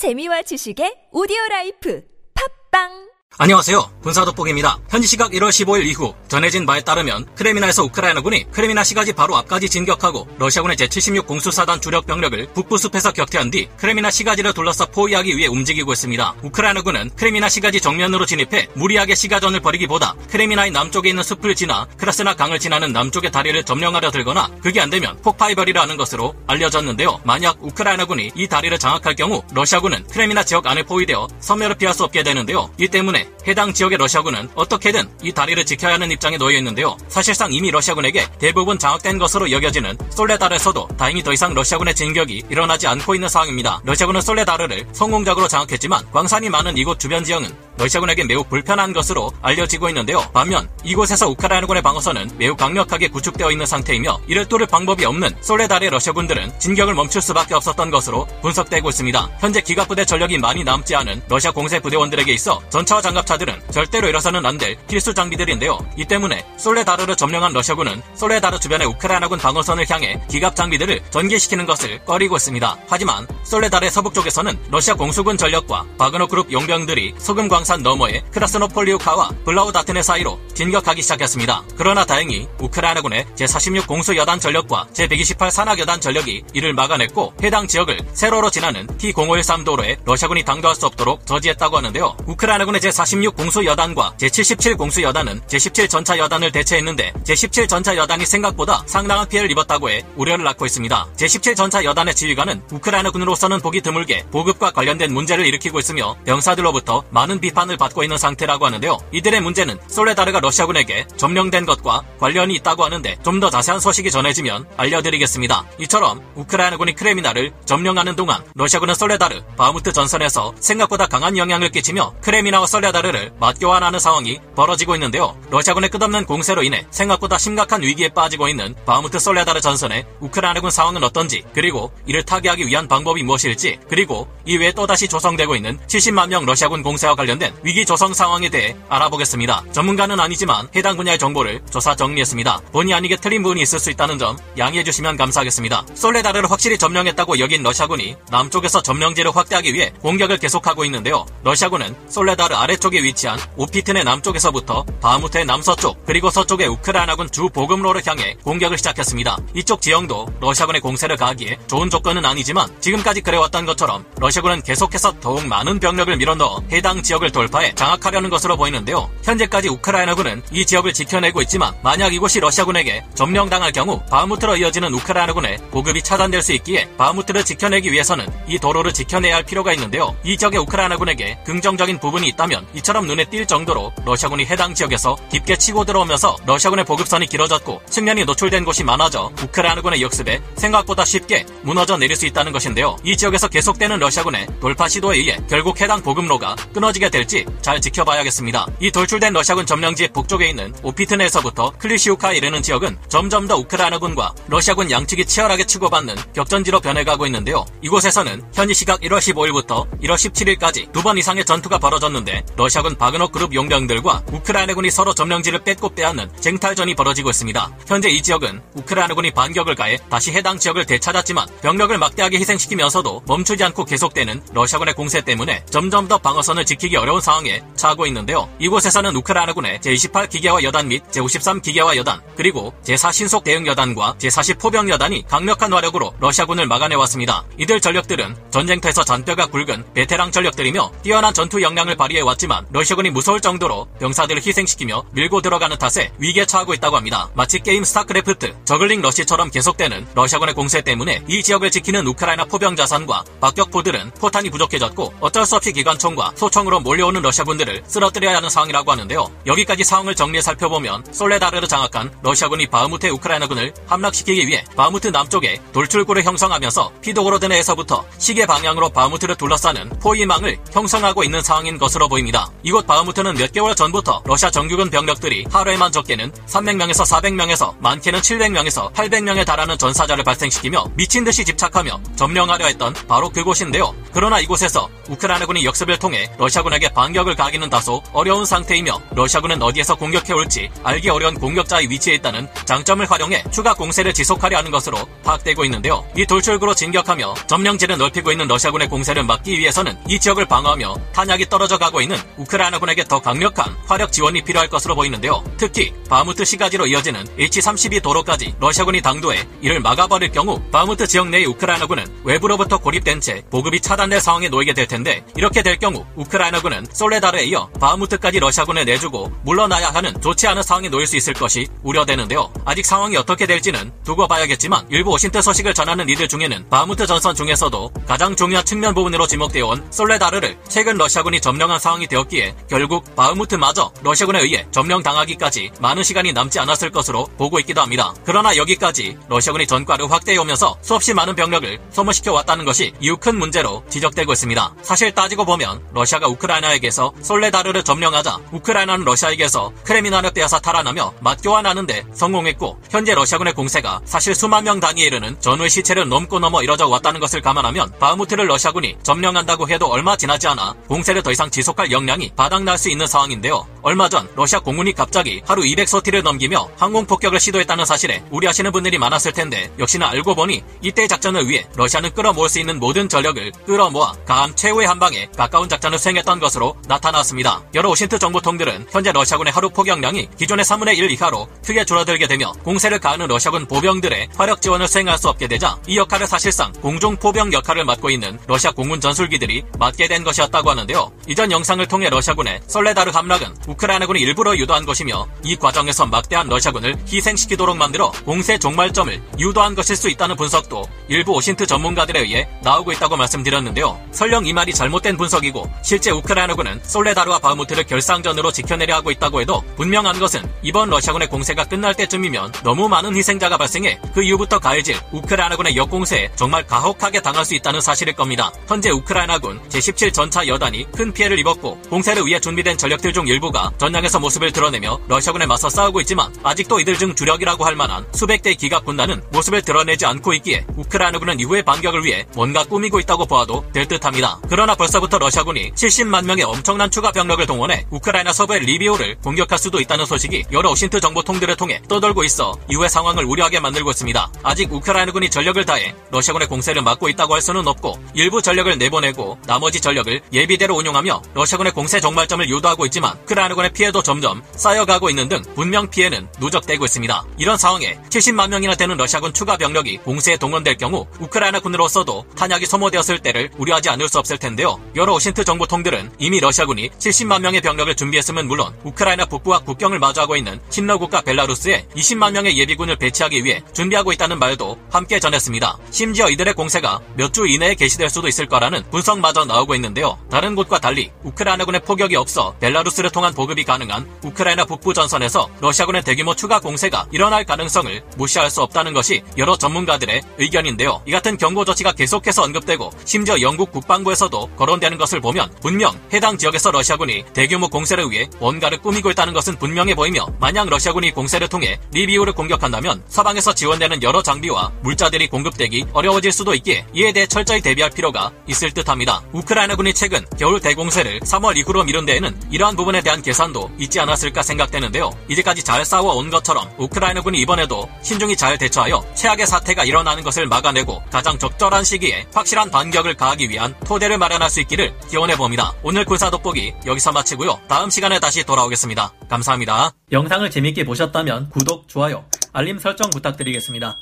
재미와 지식의 오디오 라이프. 팟빵 안녕하세요. 군사돋보기입니다. 현지 시각 1월 15일 이후 전해진 바에 따르면 크레미나에서 우크라이나군이 크레미나 시가지 바로 앞까지 진격하고 러시아군의 제76 공수사단 주력 병력을 북부 숲에서 격퇴한 뒤 크레미나 시가지를 둘러싸 포위하기 위해 움직이고 있습니다. 우크라이나군은 크레미나 시가지 정면으로 진입해 무리하게 시가전을 벌이기보다 크레미나의 남쪽에 있는 숲을 지나 크라스나 강을 지나는 남쪽의 다리를 점령하려 들거나 그게 안 되면 폭파해버리려 하는 것으로 알려졌는데요. 만약 우크라이나군이 이 다리를 장악할 경우 러시아군은 크레미나 지역 안에 포위되어 섬멸을 피할 수 없게 되는데요. 이 때문에 해당 지역의 러시아군은 어떻게든 이 다리를 지켜야 하는 입장에 놓여 있는데요. 사실상 이미 러시아군에게 대부분 장악된 것으로 여겨지는 솔레다르에서도 다행히 더 이상 러시아군의 진격이 일어나지 않고 있는 상황입니다. 러시아군은 솔레다르를 성공적으로 장악했지만 광산이 많은 이곳 주변 지역은 러시아군에게 매우 불편한 것으로 알려지고 있는데요. 반면 이곳에서 우크라이나군의 방어선은 매우 강력하게 구축되어 있는 상태이며 이를 뚫을 방법이 없는 솔레다르의 러시아군들은 진격을 멈출 수밖에 없었던 것으로 분석되고 있습니다. 현재 기갑부대 전력이 많이 남지 않은 러시아 공세 부대원들에게 있어 전차와 장갑차들은 절대로 잃어서는 안 될 필수 장비들인데요. 이 때문에 솔레다르를 점령한 러시아군은 솔레다르 주변의 우크라이나군 방어선을 향해 기갑 장비들을 전개시키는 것을 꺼리고 있습니다. 하지만 솔레다르의 서북 쪽에서는 러시아 공수군 전력과 바그너 그룹 용병들이 소금 광산 너머의 크라스노폴리우카와 블라우다트네 사이로 진격하기 시작했습니다. 그러나 다행히 우크라이나군의 제46 공수여단 전력과 제128 산악여단 전력이 이를 막아냈고 해당 지역을 세로로 지나는 T0513 도로에 러시아군이 당도할 수 없도록 저지했다고 하는데요. 우크라이나군의 제46 공수여단과 제77 공수여단은 제17 전차여단을 대체했는데 제17 전차여단이 생각보다 상당한 피해를 입었다고 해 우려를 낳고 있습니다. 제17 전차여단의 지휘관은 우크라이나군으로서는 보기 드물게 보급과 관련된 문제를 일으키고 있으며 병사들로부터 많은 비판 을 받고 있는 상태라고 하는데요. 이들의 문제는 솔레다르가 러시아군에게 점령된 것과 관련이 있다고 하는데 좀 더 자세한 소식이 전해지면 알려드리겠습니다. 이처럼 우크라이나군이 크레미나를 점령하는 동안 러시아군은 솔레다르, 바무트 전선에서 생각보다 강한 영향을 끼치며 크레미나와 솔레다르를 맞교환하는 상황이 벌어지고 있는데요. 러시아군의 끝없는 공세로 인해 생각보다 심각한 위기에 빠지고 있는 바무트 솔레다르 전선의 우크라이나군 상황은 어떤지 그리고 이를 타개하기 위한 방법이 무엇일지 그리고 이외에 또다시 조성되고 있는 70만 명 러시아군 공세와 관련 된 위기 조성 상황에 대해 알아보겠습니다. 전문가는 아니지만 해당 분야의 정보를 조사 정리했습니다. 본의 아니게 틀린 부분이 있을 수 있다는 점 양해해 주시면 감사하겠습니다. 솔레다르를 확실히 점령했다고 여긴 러시아군이 남쪽에서 점령지를 확대하기 위해 공격을 계속하고 있는데요. 러시아군은 솔레다르 아래쪽에 위치한 오피트네 남쪽에서부터 바무트의 남서쪽 그리고 서쪽의 우크라이나군 주 보급로를 향해 공격을 시작했습니다. 이쪽 지형도 러시아군의 공세를 가하기에 좋은 조건은 아니지만 지금까지 그래왔던 것처럼 러시아군은 계속해서 더욱 많은 병력을 밀어넣어 해당 지역을 돌파해 장악하려는 것으로 보이는데요. 현재까지 우크라이나군은 이 지역을 지켜내고 있지만 만약 이곳이 러시아군에게 점령당할 경우 바무트로 이어지는 우크라이나군의 보급이 차단될 수 있기에 바무트를 지켜내기 위해서는 이 도로를 지켜내야 할 필요가 있는데요. 이 지역의 우크라이나군에게 긍정적인 부분이 있다면 이처럼 눈에 띌 정도로 러시아군이 해당 지역에서 깊게 치고 들어오면서 러시아군의 보급선이 길어졌고 측면이 노출된 곳이 많아져 우크라이나군의 역습에 생각보다 쉽게 무너져 내릴 수 있다는 것인데요. 이 지역에서 계속되는 러시아군의 돌파 시도에 의해 결국 해당 보급로가 끊어지게 될지 잘 지켜봐야겠습니다. 이 돌출된 러시아군 점령지 북쪽에 있는 오피트네에서부터 클리시우카에 이르는 지역은 점점 더 우크라이나군과 러시아군 양측이 치열하게 치고받는 격전지로 변해가고 있는데요. 이곳에서는 현지 시각 1월 15일부터 1월 17일까지 두 번 이상의 전투가 벌어졌는데 러시아군 바그너 그룹 용병들과 우크라이나군이 서로 점령지를 뺏고 빼앗는 쟁탈전이 벌어지고 있습니다. 현재 이 지역은 우크라이나군이 반격을 가해 다시 해당 지역을 되찾았지만 병력을 막대하게 희생시키면서도 멈추지 않고 계속되는 러시아군의 공세 때문에 점점 더 방어선을 지키기 어 려운 상황에 처하고 있는데요. 이곳에서는 우크라이나군의 제28 기계화 여단 및 제53 기계화 여단 그리고 제4 신속 대응 여단과 제40 포병 여단이 강력한 화력으로 러시아군을 막아내왔습니다. 이들 전력들은 전쟁터에서 잔뼈가 굵은 베테랑 전력들이며 뛰어난 전투 역량을 발휘해 왔지만 러시아군이 무서울 정도로 병사들을 희생시키며 밀고 들어가는 탓에 위기에 처하고 있다고 합니다. 마치 게임 스타크래프트, 저글링 러시처럼 계속되는 러시아군의 공세 때문에 이 지역을 지키는 우크라이나 포병 자산과 박격포들은 포탄이 부족해졌고 어쩔 수 없이 기관총과 소총으로 몰려오는 러시아군들을 쓰러뜨려야 하는 상황이라고 하는데요. 여기까지 상황을 정리해 살펴보면 솔레다르를 장악한 러시아군이 바흐무트의 우크라이나군을 함락시키기 위해 바흐무트 남쪽에 돌출구를 형성하면서 피도고로드네에서부터 시계 방향으로 바흐무트를 둘러싸는 포위망을 형성하고 있는 상황인 것으로 보입니다. 이곳 바흐무트는 몇 개월 전부터 러시아 정규군 병력들이 하루에만 적게는 300명에서 400명에서 많게는 700명에서 800명에 달하는 전사자를 발생시키며 미친 듯이 집착하며 점령하려 했던 바로 그곳인데요. 그러나 이곳에서 우크라이나군이 역습을 통해 러시아군에게 우크라이나군의 반격을 가하기는 다소 어려운 상태이며 러시아군은 어디에서 공격해올지 알기 어려운 공격자의 위치에 있다는 장점을 활용해 추가 공세를 지속하려 하는 것으로 파악되고 있는데요. 이 돌출구로 진격하며 점령지를 넓히고 있는 러시아군의 공세를 막기 위해서는 이 지역을 방어하며 탄약이 떨어져 가고 있는 우크라이나군에게 더 강력한 화력 지원이 필요할 것으로 보이는데요. 특히 바무트 시가지로 이어지는 H-32 도로까지 러시아군이 당도해 이를 막아버릴 경우 바무트 지역 내의 우크라이나군은 외부로부터 고립된 채 보급이 차단될 상황에 놓이게 될 텐데 이렇게 될 경우 우크라이나군은 솔레다르에 이어 바무트까지 러시아군에 내주고 물러나야 하는 좋지 않은 상황에 놓일 수 있을 것이 우려되는데요. 아직 상황이 어떻게 될지는 두고 봐야겠지만 일부 OSINT 소식을 전하는 이들 중에는 바무트 전선 중에서도 가장 중요한 측면 부분으로 지목되어 온 솔레다르를 최근 러시아군이 점령한 상황이 되었기에 결국 바흐무트마저 러시아군에 의해 점령당하기까지 많은 시간이 남지 않았을 것으로 보고 있기도 합니다. 그러나 여기까지 러시아군이 전과를 확대해오면서 수없이 많은 병력을 소모시켜 왔다는 것이 이후 큰 문제로 지적되고 있습니다. 사실 따지고 보면 러시아가 우크라이나 에게서 솔레다르를 점령하자 우크라이나는 러시아에게서 크레미나를 떼어서 탈환하며 맞교환하는데 성공했고 현재 러시아군의 공세가 사실 수만 명 단위에 이르는 전우의 시체를 넘고 넘어 이뤄져 왔다는 것을 감안하면 바흐무트를 러시아군이 점령한다고 해도 얼마 지나지 않아 공세를 더 이상 지속할 역량이 바닥날 수 있는 상황인데요. 얼마 전 러시아 공군이 갑자기 하루 200소티를 넘기며 항공 폭격을 시도했다는 사실에 우려하시는 분들이 많았을 텐데 역시나 알고 보니 이때 작전을 위해 러시아는 끌어모을 수 있는 모든 전력을 끌어모아 감 최후의 한 방에 가까운 작전을 수행했던 것으로 나타났습니다. 여러 OSINT 정보통들은 현재 러시아군의 하루 포격량이 기존의 3분의 1 이하로 크게 줄어들게 되며 공세를 가하는 러시아군 보병들의 화력 지원을 수행할 수 없게 되자 이 역할을 사실상 공중 포병 역할을 맡고 있는 러시아 공군 전술기들이 맡게 된 것이었다고 하는데요. 이전 영상을 통해 러시아군의 솔레다르 함락은 우크라이나군이 일부러 유도한 것이며 이 과정에서 막대한 러시아군을 희생시키도록 만들어 공세 종말점을 유도한 것일 수 있다는 분석도 일부 오신트 전문가들에 의해 나오고 있다고 말씀드렸는데요. 설령 이 말이 잘못된 분석이고 실제 우크라이나군은 솔레다르와 바흐무트를 결상전으로 지켜내려 하고 있다고 해도 분명한 것은 이번 러시아군의 공세가 끝날 때쯤이면 너무 많은 희생자가 발생해 그 이후부터 가해질 우크라이나군의 역공세에 정말 가혹하게 당할 수 있다는 사실일 겁니다. 현재 우크라이나군 제17 전차 여단이 큰 피해를 입었고 공세를 위해 준비된 전력들 중 일부가 전장에서 모습을 드러내며 러시아군에 맞서 싸우고 있지만 아직도 이들 중 주력이라고 할 만한 수백 대의 기갑 군단은 모습을 드러내지 않고 있기에 우크라이나군은 이후의 반격을 위해 뭔가 꾸미고 있다고 보아도 될 듯합니다. 그러나 벌써부터 러시아군이 70만 명의 엄청난 추가 병력을 동원해 우크라이나 서부의 리비우를 공격할 수도 있다는 소식이 여러 OSINT 정보통들을 통해 떠돌고 있어 이후의 상황을 우려하게 만들고 있습니다. 아직 우크라이나군이 전력을 다해 러시아군의 공세를 막고 있다고 할 수는 없고 일부 전력을 내보내고 나머지 전력을 예비대로 운용하며 러시아군의 공세 종말점을 유도하고 있지만 우크라이나 군의 피해도 점점 쌓여가고 있는 등 분명 피해는 누적되고 있습니다. 이런 상황에 70만 명이나 되는 러시아군 추가 병력이 공세에 동원될 경우 우크라이나 군으로서도 탄약이 소모되었을 때를 우려하지 않을 수 없을 텐데요. 여러 OSINT 정보통들은 이미 러시아군이 70만 명의 병력을 준비했음은 물론 우크라이나 북부와 국경을 마주하고 있는 친러 국가 벨라루스에 20만 명의 예비군을 배치하기 위해 준비하고 있다는 말도 함께 전했습니다. 심지어 이들의 공세가 몇 주 이내에 개시될 수도 있을 거라는 분석마저 나오고 있는데요. 다른 곳과 달리 우크라이나군의 포격이 없어 벨라루스를 통한 보급이 가능한 우크라이나 북부 전선에서 러시아군의 대규모 추가 공세가 일어날 가능성을 무시할 수 없다는 것이 여러 전문가들의 의견인데요. 이 같은 경고 조치가 계속해서 언급되고 심지어 영국 국방부에서도 거론되는 것을 보면 분명 해당 지역에서 러시아군이 대규모 공세를 위해 뭔가를 꾸미고 있다는 것은 분명해 보이며 만약 러시아군이 공세를 통해 리비우를 공격한다면 서방에서 지원되는 여러 장비와 물자들이 공급되기 어려워질 수도 있기에 이에 대해 철저히 대비할 필요가 있을 듯합니다. 우크라이나군이 최근 겨울 대공세를 3월 이후로 미룬 데에는 이러한 부분에 대한 계산도 있지 않았을까 생각되는데요. 이제까지 잘 싸워온 것처럼 우크라이나군이 이번에도 신중히 잘 대처하여 최악의 사태가 일어나는 것을 막아내고 가장 적절한 시기에 확실한 반격을 가하기 위한 토대를 마련할 수 있기를 기원해 봅니다. 오늘 군사 돋보기 여기서 마치고요. 다음 시간에 다시 돌아오겠습니다. 감사합니다. 영상을 재밌게 보셨다면 구독, 좋아요, 알림 설정 부탁드리겠습니다.